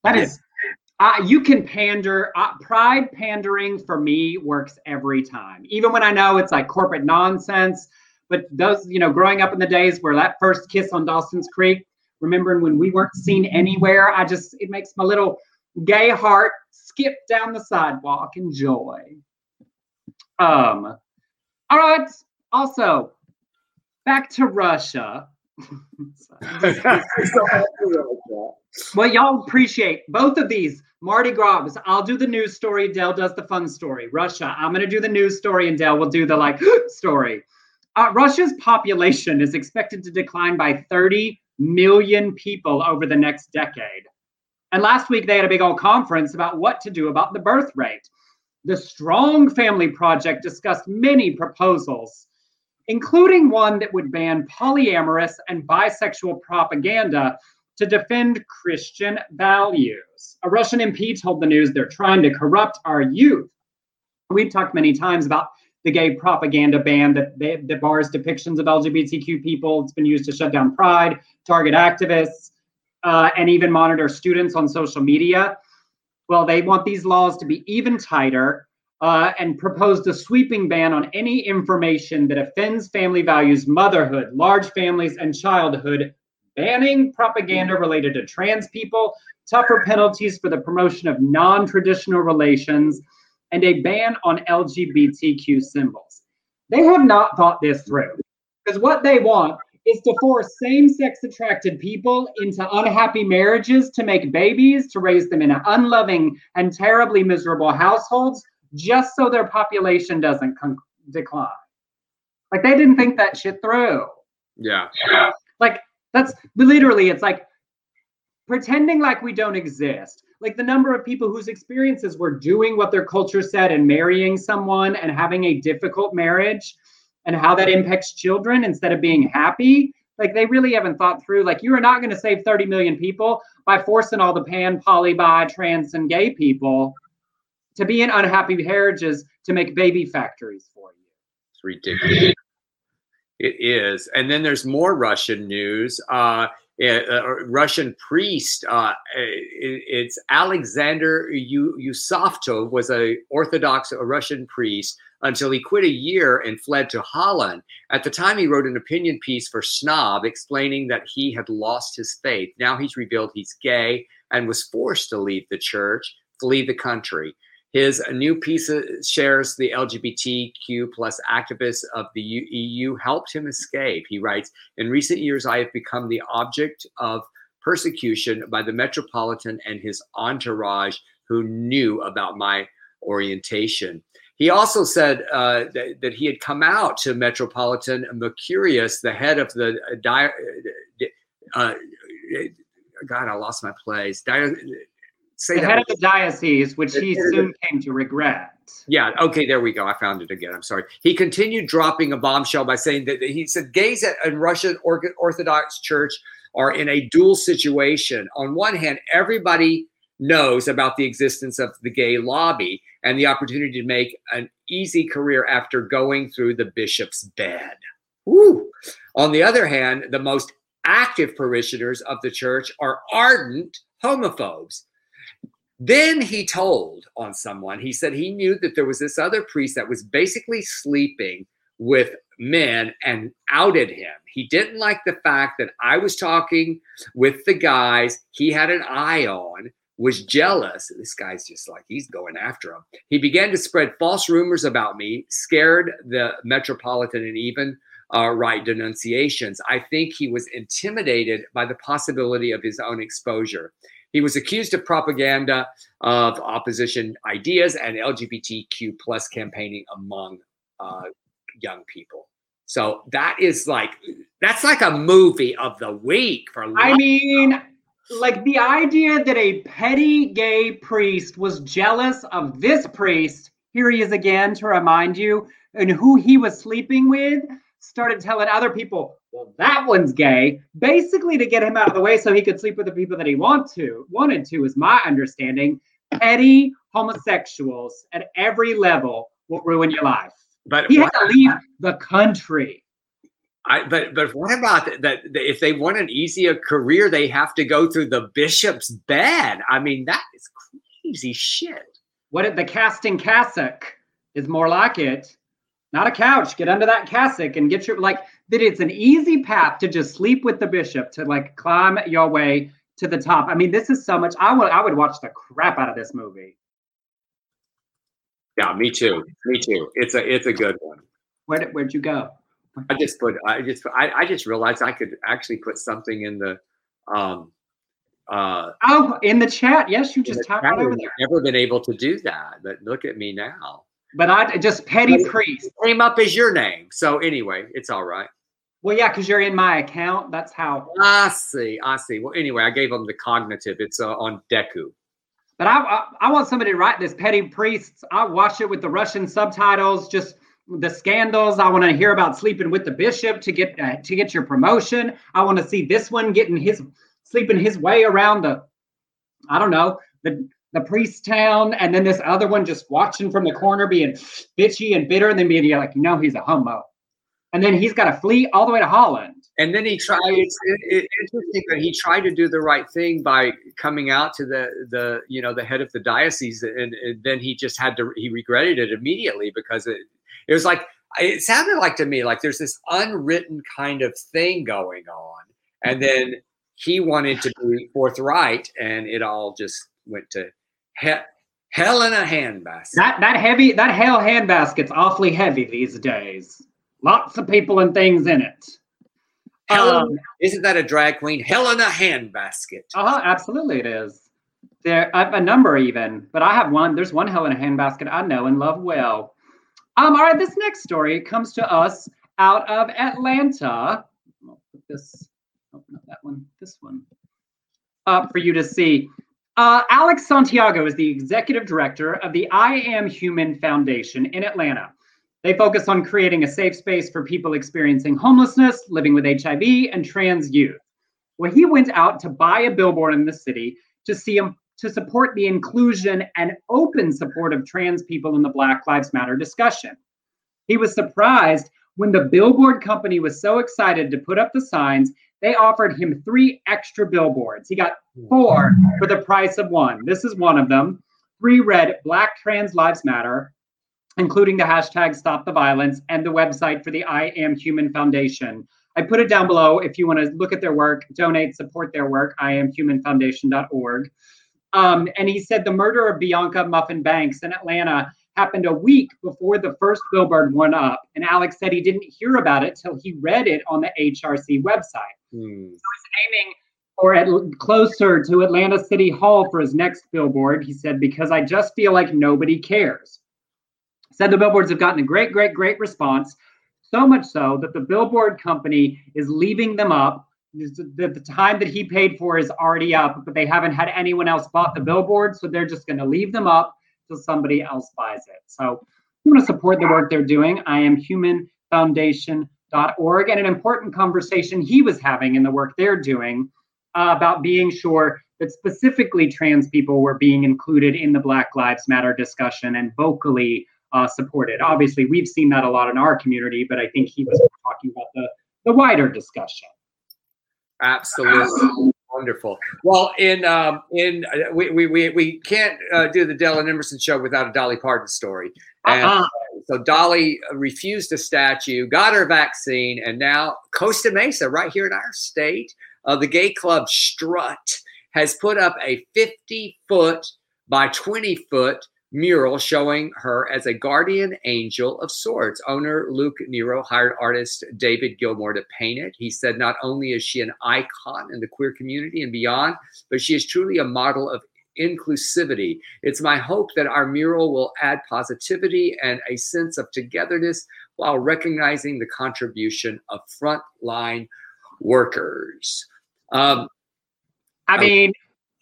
That is, uh, you can pander. Uh, pride pandering for me works every time, even when I know it's like corporate nonsense. But those, you know, growing up in the days where that first kiss on Dawson's Creek, remembering when we weren't seen anywhere, I just it makes my little gay heart skip down the sidewalk in joy. Um, all right. Also, back to Russia. (laughs) (laughs) well, y'all appreciate both of these. Mardi Gras, I'll do the news story. Del does the fun story. Russia, I'm going to do the news story, and Del will do the like (gasps) story. Uh, Russia's population is expected to decline by 30 million people over the next decade. And last week they had a big old conference about what to do about the birth rate. The Strong Family Project discussed many proposals, including one that would ban polyamorous and bisexual propaganda to defend Christian values. A Russian MP told the news they're trying to corrupt our youth. We've talked many times about the gay propaganda ban that, that bars depictions of LGBTQ people. It's been used to shut down Pride, target activists, uh, and even monitor students on social media. Well, they want these laws to be even tighter uh, and proposed a sweeping ban on any information that offends family values, motherhood, large families, and childhood, banning propaganda related to trans people, tougher penalties for the promotion of non traditional relations, and a ban on LGBTQ symbols. They have not thought this through because what they want is to force same sex attracted people into unhappy marriages to make babies, to raise them in unloving and terribly miserable households, just so their population doesn't con- decline. Like they didn't think that shit through. Yeah. Like that's literally, it's like pretending like we don't exist. Like the number of people whose experiences were doing what their culture said and marrying someone and having a difficult marriage and how that impacts children instead of being happy like they really haven't thought through like you are not going to save 30 million people by forcing all the pan poly bi trans and gay people to be in unhappy marriages to make baby factories for you it's ridiculous it is and then there's more russian news uh, a, Russian priest. Uh, it, it's Alexander Yusovtov was a Orthodox Russian priest until he quit a year and fled to Holland. At the time, he wrote an opinion piece for Snob explaining that he had lost his faith. Now he's revealed he's gay and was forced to leave the church, flee the country. His new piece shares the LGBTQ plus activists of the EU helped him escape. He writes, In recent years, I have become the object of persecution by the Metropolitan and his entourage who knew about my orientation. He also said uh, that, that, he had come out to Metropolitan Mercurius, the head of the uh, di- uh, uh God, I lost my place. Di- say the head of the diocese, which he soon came to regret. Yeah. Okay. There we go. I found it again. I'm sorry. He continued dropping a bombshell by saying that he said gays at in Russian Orthodox Church are in a dual situation. On one hand, everybody knows about the existence of the gay lobby and the opportunity to make an easy career after going through the bishop's bed. Woo. On the other hand, the most active parishioners of the church are ardent homophobes then he told on someone, he said he knew that there was this other priest that was basically sleeping with men and outed him. He didn't like the fact that I was talking with the guys he had an eye on, was jealous. This guy's just like, he's going after him. He began to spread false rumors about me, scared the Metropolitan and even uh, write denunciations. I think he was intimidated by the possibility of his own exposure. He was accused of propaganda of opposition ideas and LGBTQ plus campaigning among uh, young people. So that is like that's like a movie of the week for. I mean, like the idea that a petty gay priest was jealous of this priest. Here he is again to remind you, and who he was sleeping with. Started telling other people, well, that one's gay, basically to get him out of the way so he could sleep with the people that he want to wanted to, is my understanding. Petty homosexuals at every level will ruin your life. But he what, had to leave the country. I, but but what about that, that? If they want an easier career, they have to go through the bishop's bed. I mean, that is crazy shit. What if the casting cassock is more like it? Not a couch. Get under that cassock and get your like that. It's an easy path to just sleep with the bishop to like climb your way to the top. I mean, this is so much. I would I would watch the crap out of this movie. Yeah, me too. Me too. It's a it's a good one. Where did, where'd you go? I just put I just I, I just realized I could actually put something in the um uh oh in the chat. Yes, you just over there. Never been able to do that, but look at me now. But I just petty priest came up as your name. So anyway, it's all right. Well, yeah, because you're in my account. That's how. I see. I see. Well, anyway, I gave them the cognitive. It's uh, on Deku. But I, I, I want somebody to write this petty priests. I watch it with the Russian subtitles. Just the scandals. I want to hear about sleeping with the bishop to get uh, to get your promotion. I want to see this one getting his sleeping his way around the. I don't know the the priest town, and then this other one just watching from the corner, being bitchy and bitter, and then being like, you know, he's a homo, and then he's got to flee all the way to Holland. And then he tried. It's it, interesting that he tried to do the right thing by coming out to the the you know the head of the diocese, and, and then he just had to. He regretted it immediately because it it was like it sounded like to me like there's this unwritten kind of thing going on, and then he wanted to be forthright, and it all just went to he- hell in a handbasket. That that heavy that hell handbasket's awfully heavy these days. Lots of people and things in it. Helen, um, isn't that a drag queen? Hell in a handbasket. Uh huh. Absolutely, it is. There, I have a number even, but I have one. There's one hell in a handbasket I know and love well. Um. All right. This next story comes to us out of Atlanta. I'll put this. Oh, not that one. This one. Up for you to see. Uh, Alex Santiago is the executive director of the I Am Human Foundation in Atlanta. They focus on creating a safe space for people experiencing homelessness, living with HIV, and trans youth. Well, he went out to buy a billboard in the city to see him to support the inclusion and open support of trans people in the Black Lives Matter discussion. He was surprised when the billboard company was so excited to put up the signs they offered him three extra billboards. He got four for the price of one. This is one of them. Three read Black Trans Lives Matter, including the hashtag Stop the Violence and the website for the I Am Human Foundation. I put it down below if you want to look at their work, donate, support their work, iamhumanfoundation.org. Um, and he said the murder of Bianca Muffin Bankz in Atlanta happened a week before the first billboard went up. And Alex said he didn't hear about it till he read it on the HRC website. Hmm. So he's aiming for at, closer to Atlanta City Hall for his next billboard. He said, because I just feel like nobody cares. Said the billboards have gotten a great, great, great response. So much so that the billboard company is leaving them up. The, the time that he paid for is already up, but they haven't had anyone else bought the billboard. So they're just going to leave them up till somebody else buys it. So you want to support the work they're doing. I am Human Foundation org and an important conversation he was having in the work they're doing uh, about being sure that specifically trans people were being included in the Black Lives Matter discussion and vocally uh, supported. Obviously, we've seen that a lot in our community, but I think he was talking about the, the wider discussion. Absolutely. Wonderful. Well, in um, in uh, we, we, we, we can't uh, do the Del and Emerson show without a Dolly Parton story. And, uh-uh. So Dolly refused a statue, got her vaccine, and now Costa Mesa, right here in our state, uh, the gay club Strut has put up a 50 foot by 20 foot mural showing her as a guardian angel of sorts. Owner Luke Nero hired artist David Gilmore to paint it. He said not only is she an icon in the queer community and beyond, but she is truly a model of inclusivity. It's my hope that our mural will add positivity and a sense of togetherness while recognizing the contribution of frontline workers. Um, I mean,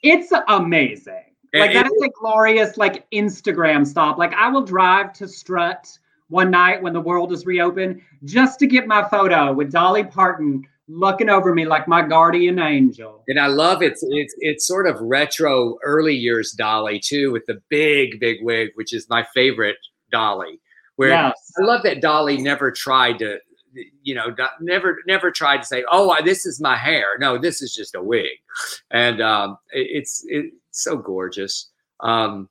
it's amazing. Like that is a glorious like Instagram stop. Like I will drive to Strut one night when the world is reopened just to get my photo with Dolly Parton looking over me like my guardian angel. And I love it. It's it's sort of retro early years Dolly too, with the big big wig, which is my favorite Dolly. Where yes. I love that Dolly never tried to, you know, never never tried to say, "Oh, this is my hair." No, this is just a wig, and um, it's it's so gorgeous. Um,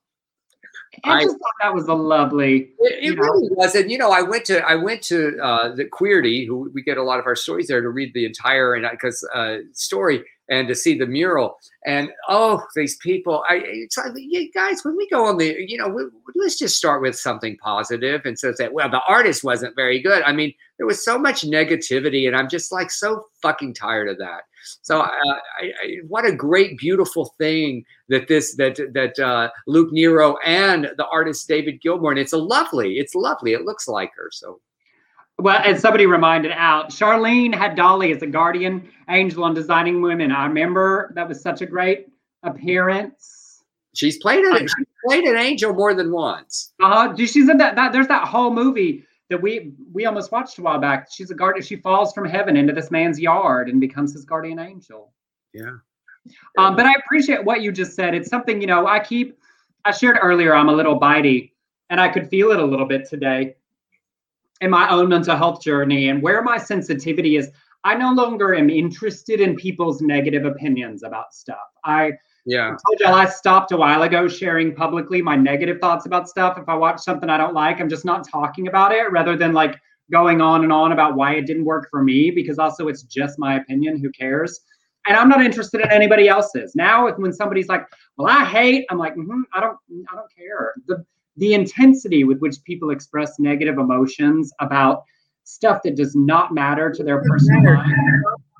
I, I just thought that was a lovely. It, it really was, and you know, I went to I went to uh, the Queerty, who we get a lot of our stories there, to read the entire and because uh, story and to see the mural. And oh, these people! I it's like, you guys, when we go on the, you know, we, let's just start with something positive and so that well, the artist wasn't very good. I mean, there was so much negativity, and I'm just like so fucking tired of that. So, uh, I, I, what a great, beautiful thing that this that that uh, Luke Nero and the artist David Gilmore, And it's a lovely, it's lovely. It looks like her. So well, and somebody reminded out, Charlene had Dolly as a guardian angel on Designing Women. I remember that was such a great appearance. She's played it. She played an angel more than once. Uh huh. She's in that, that. There's that whole movie that we we almost watched a while back. She's a guardian. She falls from heaven into this man's yard and becomes his guardian angel. Yeah. Um, but I appreciate what you just said. It's something you know. I keep. I shared earlier. I'm a little bitey, and I could feel it a little bit today in my own mental health journey and where my sensitivity is. I no longer am interested in people's negative opinions about stuff. I yeah. I told y'all I stopped a while ago sharing publicly my negative thoughts about stuff. If I watch something I don't like, I'm just not talking about it rather than like going on and on about why it didn't work for me because also it's just my opinion. Who cares? And I'm not interested in anybody else's. Now, if when somebody's like, "Well, I hate," I'm like, mm-hmm, "I don't, I don't care." The the intensity with which people express negative emotions about stuff that does not matter to their personal life.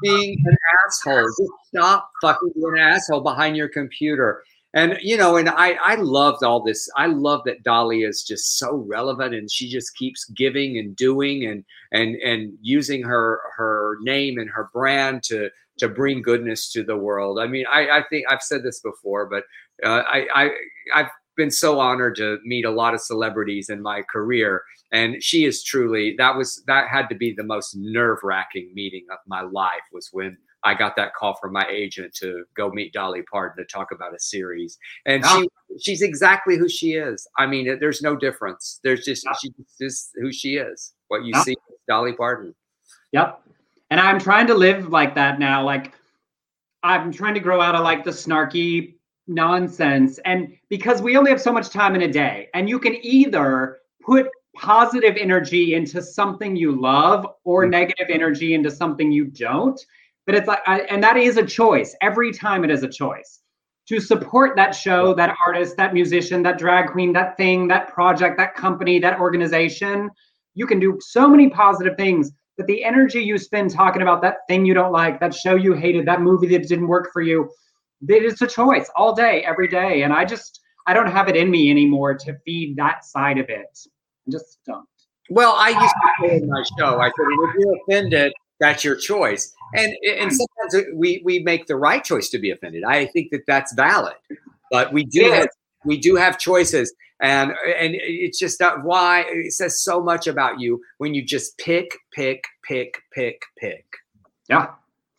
Being an asshole. Just stop fucking being an asshole behind your computer. And you know, and I I loved all this. I love that Dolly is just so relevant, and she just keeps giving and doing and and and using her her name and her brand to to bring goodness to the world. I mean, I I think I've said this before, but uh, I I I've been so honored to meet a lot of celebrities in my career and she is truly that was that had to be the most nerve-wracking meeting of my life was when I got that call from my agent to go meet Dolly Parton to talk about a series. And she she's exactly who she is. I mean, there's no difference. There's just yeah. she's just who she is. What you yeah. see Dolly Parton. Yep. And I'm trying to live like that now. Like I'm trying to grow out of like the snarky nonsense. And because we only have so much time in a day, and you can either put positive energy into something you love or mm-hmm. negative energy into something you don't. But it's like, and that is a choice. Every time it is a choice to support that show, that artist, that musician, that drag queen, that thing, that project, that company, that organization. You can do so many positive things, but the energy you spend talking about that thing you don't like, that show you hated, that movie that didn't work for you, it's a choice all day, every day. And I just, I don't have it in me anymore to feed that side of it. I just don't. Well, I used to say in my show, I said, if you're offended, that's your choice. And and sometimes we we make the right choice to be offended. I think that that's valid, but we do have, we do have choices, and and it's just that why it says so much about you when you just pick, pick, pick, pick, pick. Yeah,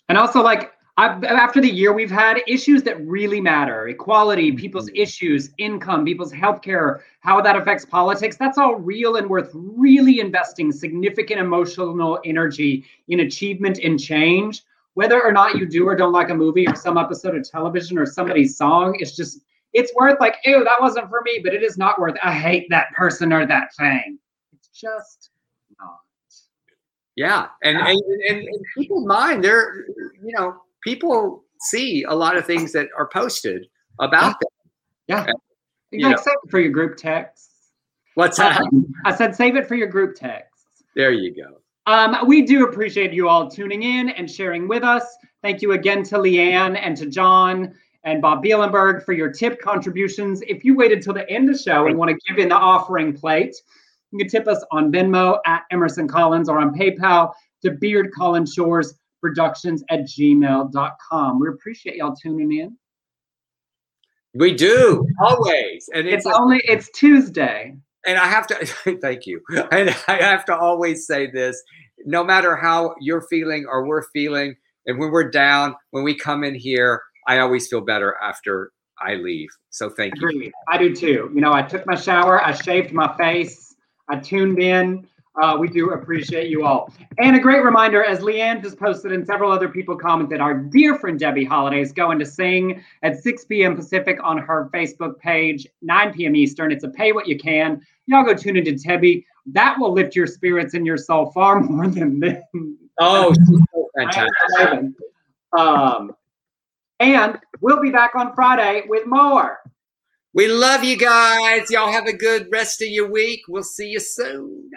and also like I've, after the year we've had issues that really matter equality people's mm-hmm. issues income people's healthcare how that affects politics that's all real and worth really investing significant emotional energy in achievement and change whether or not you do or don't like a movie or some episode of television or somebody's song it's just it's worth like ew that wasn't for me but it is not worth i hate that person or that thing it's just not yeah and yeah. And, and, and keep in mind they're you know people see a lot of things that are posted about yeah. them. Yeah. You, you know, save it for your group texts. What's that? I said save it for your group texts. There you go. Um, we do appreciate you all tuning in and sharing with us. Thank you again to Leanne and to John and Bob Bielenberg for your tip contributions. If you waited till the end of the show and want to give in the offering plate, you can tip us on Venmo at Emerson Collins or on PayPal to Beard Collins Shores productions at gmail.com. We appreciate y'all tuning in. We do always. And it's, it's only it's Tuesday. And I have to (laughs) thank you. And I have to always say this no matter how you're feeling or we're feeling, and when we're down, when we come in here, I always feel better after I leave. So thank you. I do too. You know, I took my shower, I shaved my face, I tuned in, Uh, we do appreciate you all. And a great reminder, as Leanne just posted and several other people commented, our dear friend Debby Holiday is going to sing at 6 p.m. Pacific on her Facebook page, 9 p.m. Eastern. It's a pay what you can. Y'all go tune into Debbie. That will lift your spirits and your soul far (laughs) more than this. Oh, so fantastic. Um, and we'll be back on Friday with more. We love you guys. Y'all have a good rest of your week. We'll see you soon.